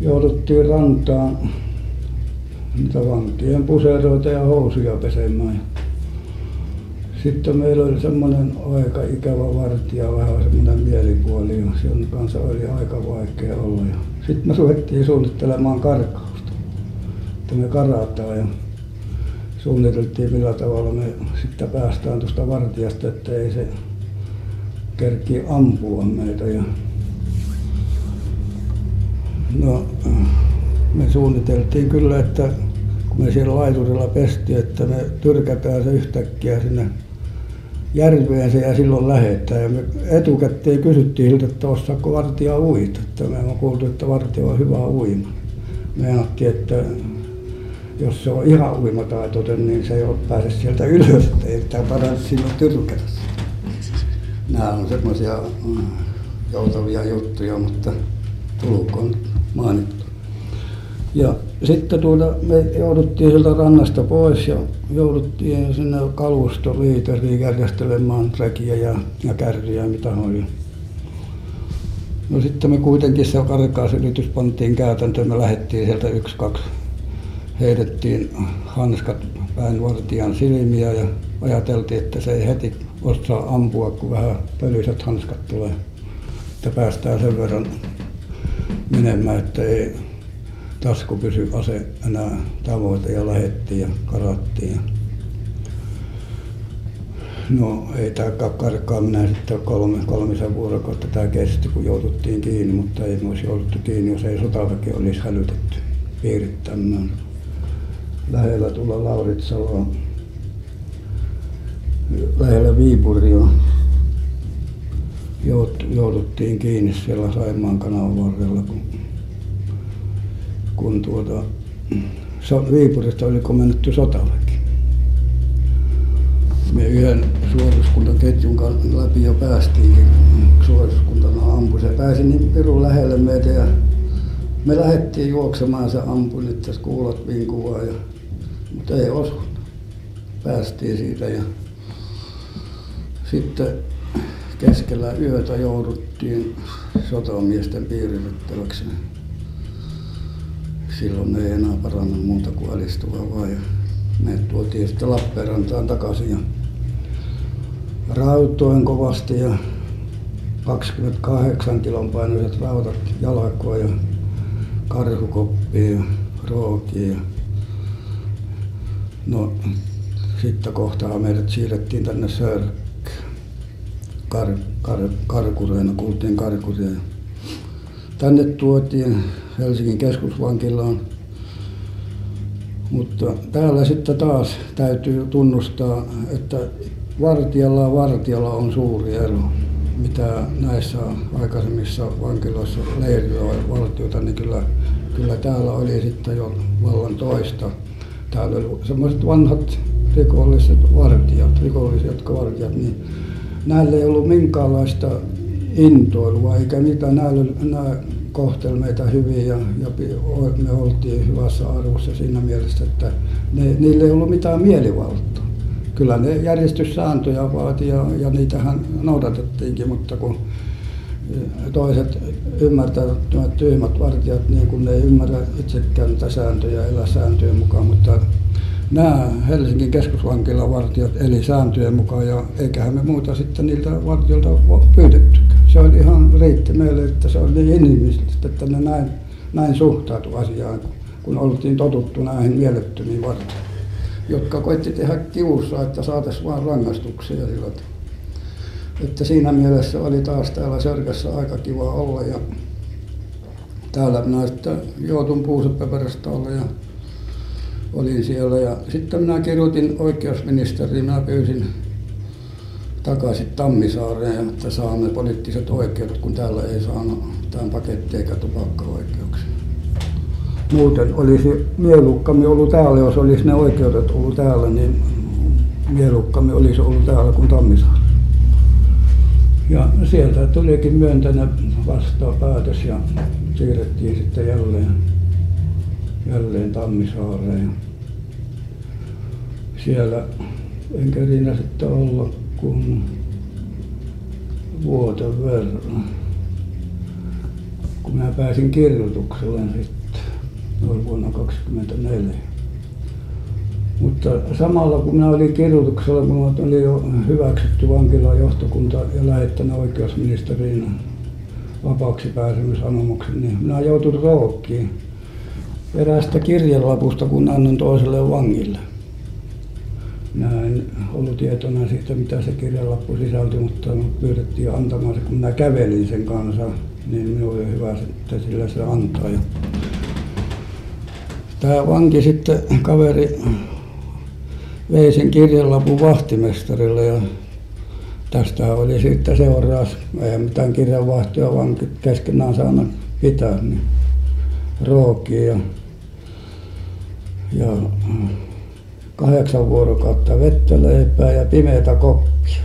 jouduttiin rantaan niitä vankien puseroita ja housuja pesemään. Sitten meillä oli semmoinen aika ikävä vartija, vähän semmoinen mielipuoli ja sen kanssa oli aika vaikea olla. Ja sitten me ruvettiin suunnittelemaan karkaa me karataan ja suunniteltiin millä tavalla me sitten päästään tuosta vartijasta, että ei se kerki ampua meitä. Ja no, me suunniteltiin kyllä, että kun me siellä laiturilla pestiin, että me tyrkätään se yhtäkkiä sinne järveen se ja silloin lähetään. Ja me etukäteen kysyttiin siltä, että osaako vartija uita. Että me on kuultu, että vartija on hyvä uima. Me että jos se on ihan uimataitoinen, niin se ei ole pääse sieltä ylös, ei sitä paransi silloin tyrkätä Nämä on semmoisia mm, joutavia juttuja, mutta tulkoon mainittu. Ja sitten tuota, me jouduttiin sieltä rannasta pois ja jouduttiin sinne kalustoliiteriin järjestelemään rekiä ja, ja kärriä mitä oli. No sitten me kuitenkin se karkausyritys pantiin käytäntöön, me lähdettiin sieltä yksi, kaksi heitettiin hanskat päinvartijan silmiä ja ajateltiin, että se ei heti osaa ampua, kun vähän pölyiset hanskat tulee. Että päästään sen verran menemään, että ei tasku pysy ase enää tavoite ja lähettiin ja karattiin. No ei tämä karkaaminen sitten kolme, kolmisen vuorokautta tämä kesti, kun joututtiin kiinni, mutta ei olisi jouduttu kiinni, jos ei sotaväki olisi hälytetty piirittämään lähellä tuolla Lauritsaloa, lähellä Viipuria jouduttiin kiinni siellä Saimaan kanavan varrella, kun, kun tuota, Viipurista oli komennettu sotaväki. Me yhden suoriskuntaketjun läpi jo päästiinkin suoriskuntana ampu. Se pääsi niin pirun lähelle meitä ja me lähdettiin juoksemaan, se ampui tässä kuulot vinkuvaa, ja, mutta ei osunut. Päästiin siitä ja sitten keskellä yötä jouduttiin sotamiesten piiritettäväksi. Silloin ei enää parannut muuta kuin alistua vaan. Ja me tuotiin sitten Lappeenrantaan takaisin ja rautoin kovasti ja 28 kilon painoiset rautat jalkoa ja karhukoppia ja rookia. Ja no sitten kohtaa meidät siirrettiin tänne Sörkkään kar, kar, karkureina, kuultiin karkureina. Tänne tuotiin Helsingin keskusvankilaan. Mutta täällä sitten taas täytyy tunnustaa, että vartijalla ja vartijalla on suuri ero. Mitä näissä aikaisemmissa vankiloissa leirillä valtiota, niin kyllä, kyllä täällä oli sitten jo vallan toista. Täällä oli semmoiset vanhat rikolliset vartijat, rikolliset vartijat, niin näillä ei ollut minkäänlaista intoilua eikä mitään. Näillä, nämä kohteli meitä hyvin ja, ja me oltiin hyvässä arvossa siinä mielessä, että ne, niillä ei ollut mitään mielivaltaa. Kyllä ne järjestyssääntöjä vaati ja, ja niitähän noudatettiinkin, mutta kun toiset ymmärtävät tyhmät vartijat, niin kun ne ei ymmärrä itsekään niitä sääntöjä, elä sääntöjen mukaan, mutta nämä Helsingin keskusvankilan vartijat eli sääntöjen mukaan ja eiköhän me muuta sitten niiltä vartijoilta pyydettykään. Se oli ihan riitti meille, että se oli niin inhimillistä, että ne näin, näin suhtautu asiaan, kun oltiin totuttu näihin mielettömiin vartijoihin, jotka koitti tehdä kiussa, että saataisiin vain rangaistuksia sillä että siinä mielessä oli taas täällä Sörkässä aika kiva olla ja täällä minä sitten joutun Puuseppäperästä olla ja olin siellä ja sitten minä kirjoitin oikeusministeriin, minä pyysin takaisin Tammisaareen, että saamme poliittiset oikeudet, kun täällä ei saanut mitään pakettia eikä tupakkaoikeuksia. Muuten olisi mielukkamme ollut täällä, jos olisi ne oikeudet ollut täällä, niin mielukkamme olisi ollut täällä kuin Tammisaari. Ja sieltä tulikin myönteinen vastapäätös ja siirrettiin sitten jälleen, jälleen Tammisaareen. Siellä en kerinnyt sitten olla kuin vuoden verran kun minä pääsin kirjoitukselle sitten noin vuonna 24 mutta samalla kun minä olin kirjoituksella minut oli jo hyväksytty vankilan johtokunta ja lähettänyt oikeusministeriin vapaaksi pääsemisanomuksen niin minä joutuin rookkiin eräästä kirjelapusta kun annoin toiselle vangille. Minä en ollut tietoinen siitä mitä se kirjalappu sisälti mutta pyydettiin antamaan se kun minä kävelin sen kanssa niin minulle oli hyvä että sillä se antaa. Ja tämä vanki sitten kaveri vei sen kirjalapun vahtimestarille ja tästä oli sitten seuraus eihän mitään kirjanvaihtoja vankit keskenään saanut pitää niin rookia ja ja kahdeksan vuorokautta vettä leipää ja pimeätä koppia.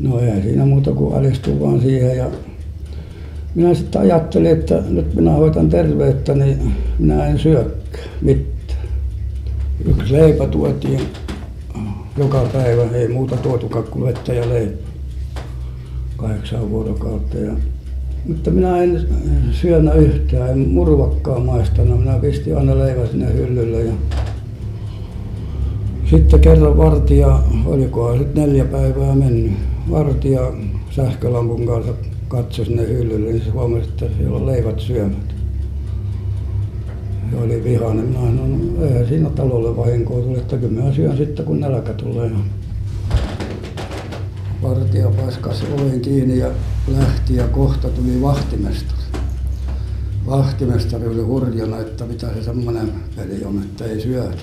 No eihän siinä muuta kuin alistua vaan siihen ja minä sitten ajattelin, että nyt minä hoitan terveyttä, niin minä en syökään mitään. Yksi leipä tuotiin joka päivä, ei muuta tuotukaan kuin vettä ja leipää. Kahdeksan vuorokautta ja mutta minä en syönyt yhtään, en murvakkaa maistanut. Minä pistin aina leivän sinne hyllylle ja sitten kerran vartija olikohan sitten neljä päivää mennyt vartija sähkölampun kanssa katsoi sinne hyllylle niin se huomasi että siellä on leivät syömättä ja oli vihainen minä sanoin no eihän siinä talolle vahinkoa tule että kyllä minä syön sitten kun nälkä tulee. Ja vartija paiskasi oven kiinni ja lähti ja kohta tuli vahtimestari. Vahtimestari oli hurjana että mitä se semmoinen peli on että ei syötä.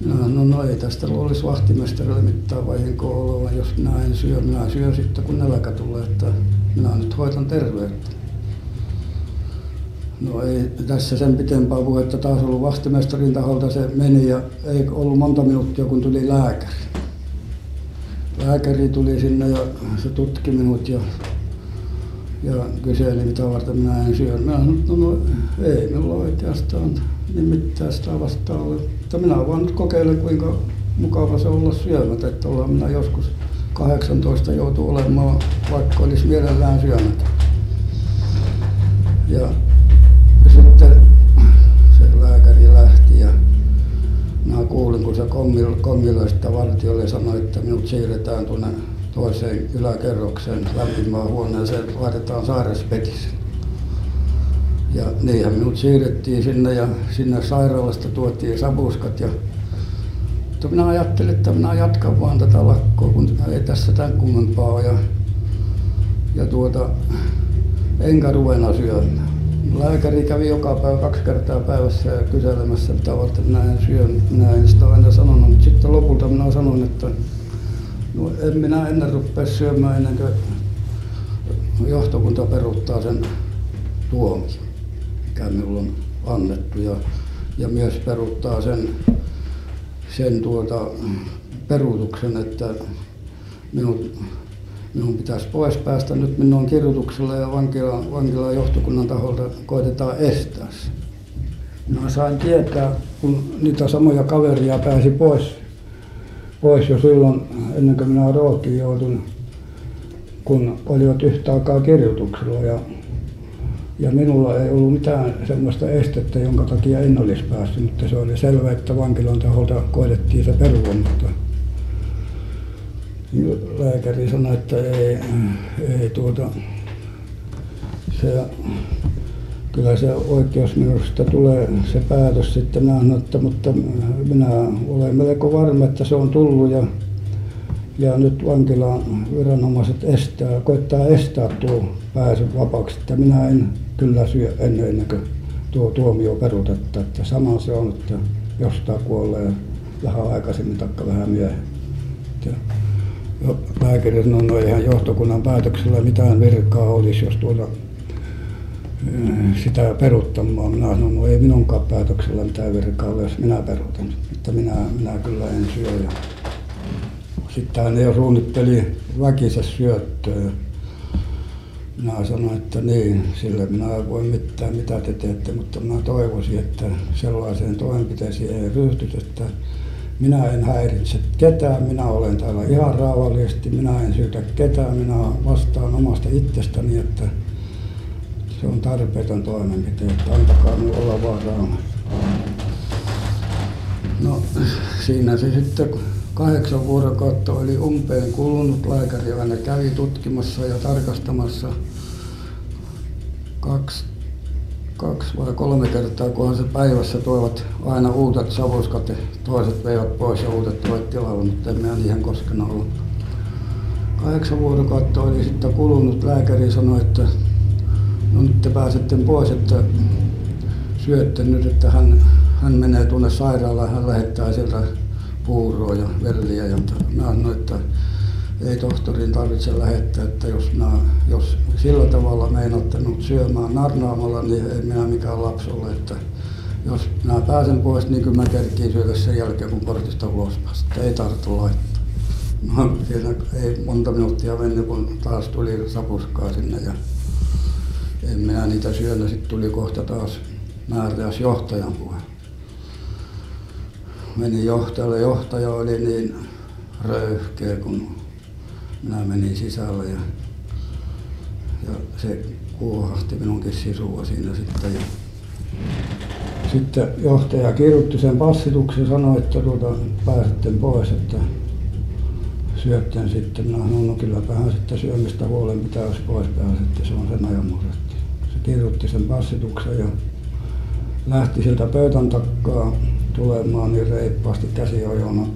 Minä no no ei tästä luulisi vahtimestarille mitään vahinkoa olevan jos minä en syö. Minä syön sitten kun nälkä tulee että minä nyt hoitan terveyttä no ei tässä sen pitempää puhetta taas ollut vahtimestarin taholta se meni ja ei ollut monta minuuttia kun tuli lääkäri lääkäri tuli sinne ja se tutki minut ja ja kyseli mitä varten minä en syö. Minä sanoin, no, no ei minulla oikeastaan niin mitään sitä vastaan ole. Mutta minä vaan nyt kokeilen kuinka mukava se olla syömättä, että ollaan minä joskus 18 joutuu olemaan, vaikka olisi mielellään syömättä. Ja sitten se lääkäri lähti ja minä kuulin, kun se kommiloista vartiolle sanoi, että minut siirretään tuonne toiseen yläkerrokseen lämpimään huoneeseen, laitetaan sairauspetissä. Ja niinhän minut siirrettiin sinne ja sinne sairaalasta tuotiin sapuskat ja mutta minä ajattelin, että minä jatkan vaan tätä lakkoa, kun ei tässä tämän kummempaa ole. Ja, ja tuota, enkä ruvena syömään. Lääkäri kävi joka päivä kaksi kertaa päivässä kyselemässä, mitä varten minä en syö. Minä en sitä aina sanonut, mutta sitten lopulta minä sanoin, että no en minä ennen rupea syömään ennen kuin johtokunta peruuttaa sen tuomion, mikä minulla on annettu. Ja, ja myös peruuttaa sen, sen tuota, peruutuksen, että minut minun pitäisi pois päästä. Nyt minun on kirjoituksella ja vankilan, vankilan johtokunnan taholta koitetaan estää se. Minä sain tietää, kun niitä samoja kaveria pääsi pois, pois jo silloin, ennen kuin minä roottiin joutun, kun olivat yhtä aikaa kirjoituksella. Ja, ja minulla ei ollut mitään sellaista estettä, jonka takia en olisi päässyt, mutta se oli selvä, että vankilan taholta koitettiin se perua, mutta lääkäri sanoi, että ei, ei tuota, se, kyllä se oikeusminusta tulee se päätös sitten. Että, mutta minä olen melko varma, että se on tullut ja, ja nyt vankilan viranomaiset estää, koittaa estää tuo pääsy vapaaksi, että minä en kyllä syö ennen, ennen kuin tuo tuomio peruutetta, että sama se on, että jostain kuolee vähän aikaisemmin tai vähän myöhemmin lääkäri sanoi, no eihän johtokunnan päätöksellä mitään virkaa olisi, jos tuota sitä peruuttamaan. Minä sanoin, no ei minunkaan päätöksellä mitään virkaa ole, jos minä peruutan. Että minä, minä kyllä en syö. Ja sitten hän jo suunnitteli väkisä syöttöä. Minä sanoin, että niin, sille minä en voi mitään, mitä te teette, mutta minä toivoisin, että sellaiseen toimenpiteeseen ei ryhtyisi, että minä en häiritse ketään, minä olen täällä ihan rauhallisesti, minä en syytä ketään, minä vastaan omasta itsestäni, että se on tarpeeton toimenpite, että antakaa minulle olla vaan rauhassa. No siinä se sitten kahdeksan vuorokautta oli umpeen kulunut. Lääkäri aina kävi tutkimassa ja tarkastamassa kaksi kaksi vai kolme kertaa, kunhan se päivässä toivat aina uudet savuskat ja toiset veivät pois ja uudet toivat tilalle, mutta en minä niihin koskenut ollut. Kahdeksan vuorokautta oli sitten kulunut. Lääkäri sanoi, että no nyt te pääsette pois, että syötte nyt, että hän, hän menee tuonne sairaalaan, hän lähettää sieltä puuroa ja velliä. Ja mä sanoin, että ei tohtoriin tarvitse lähettää, että jos, minä, jos sillä tavalla meinaatte minut syömään narnaamalla, niin ei minä mikään lapsi ole, että jos minä pääsen pois, niin kyllä mä kerkiin syödä sen jälkeen, kun portista ulos päästä. Ei tarvitse laittaa. No, siinä ei monta minuuttia mennyt, kun taas tuli sapuskaa sinne ja en minä niitä syönyt. Sitten tuli kohta taas määräys johtajan puhe. Meni johtajalle. Johtaja oli niin röyhkeä, kun minä menin sisälle ja, ja se kuohahti minunkin sisua siinä sitten. Ja sitten johtaja kirjoitti sen passituksen sanoi, että tuota, pääsette pois, että syötten sitten. Minä sanoin, no kylläpähän sitten syömistä huolen pitää, jos pois pääsette, se on sen ajan muretti. Se kirjoitti sen passituksen ja lähti sieltä pöytän takkaa tulemaan niin reippaasti käsiojona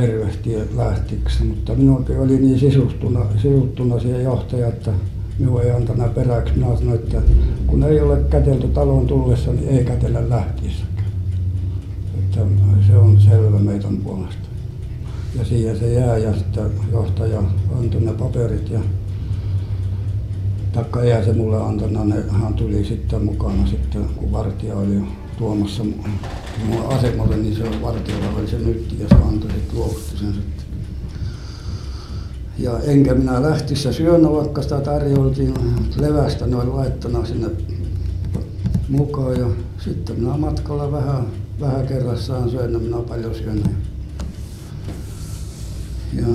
tervehti ja lähtiksi, mutta minunkin oli niin sisuttuna, sisuttuna siihen johtaja, että minua ei antanut peräksi. Minä sanoin, että kun ei ole kätelty talon tullessa, niin ei kätellä lähtiessäkään. Että se on selvä meidän puolesta. Ja siihen se jää ja sitten johtaja antoi ne paperit ja taikka eihän se mulle antanut, ne, hän tuli sitten mukana sitten, kun vartija oli tuomassa mua asemalle, niin se vartijalla oli se nytti ja se antoi sitten luovutti sen sitten. ja enkä minä lähtiessä syönyt, vaikka sitä tarjoltiin levästä noin laittona sinne mukaan. Ja sitten minä matkalla vähän, vähän kerrassaan söin, minä paljon syönyt. Ja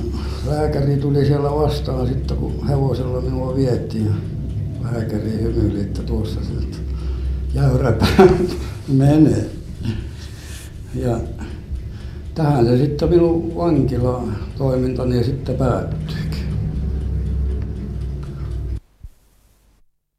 lääkäri tuli siellä vastaan sitten, kun hevosella minua vietiin. Ja lääkäri hymyili, että tuossa se jäyräpää menee. Ja tähän se sitten minun vankila toimintani sitten päättyi.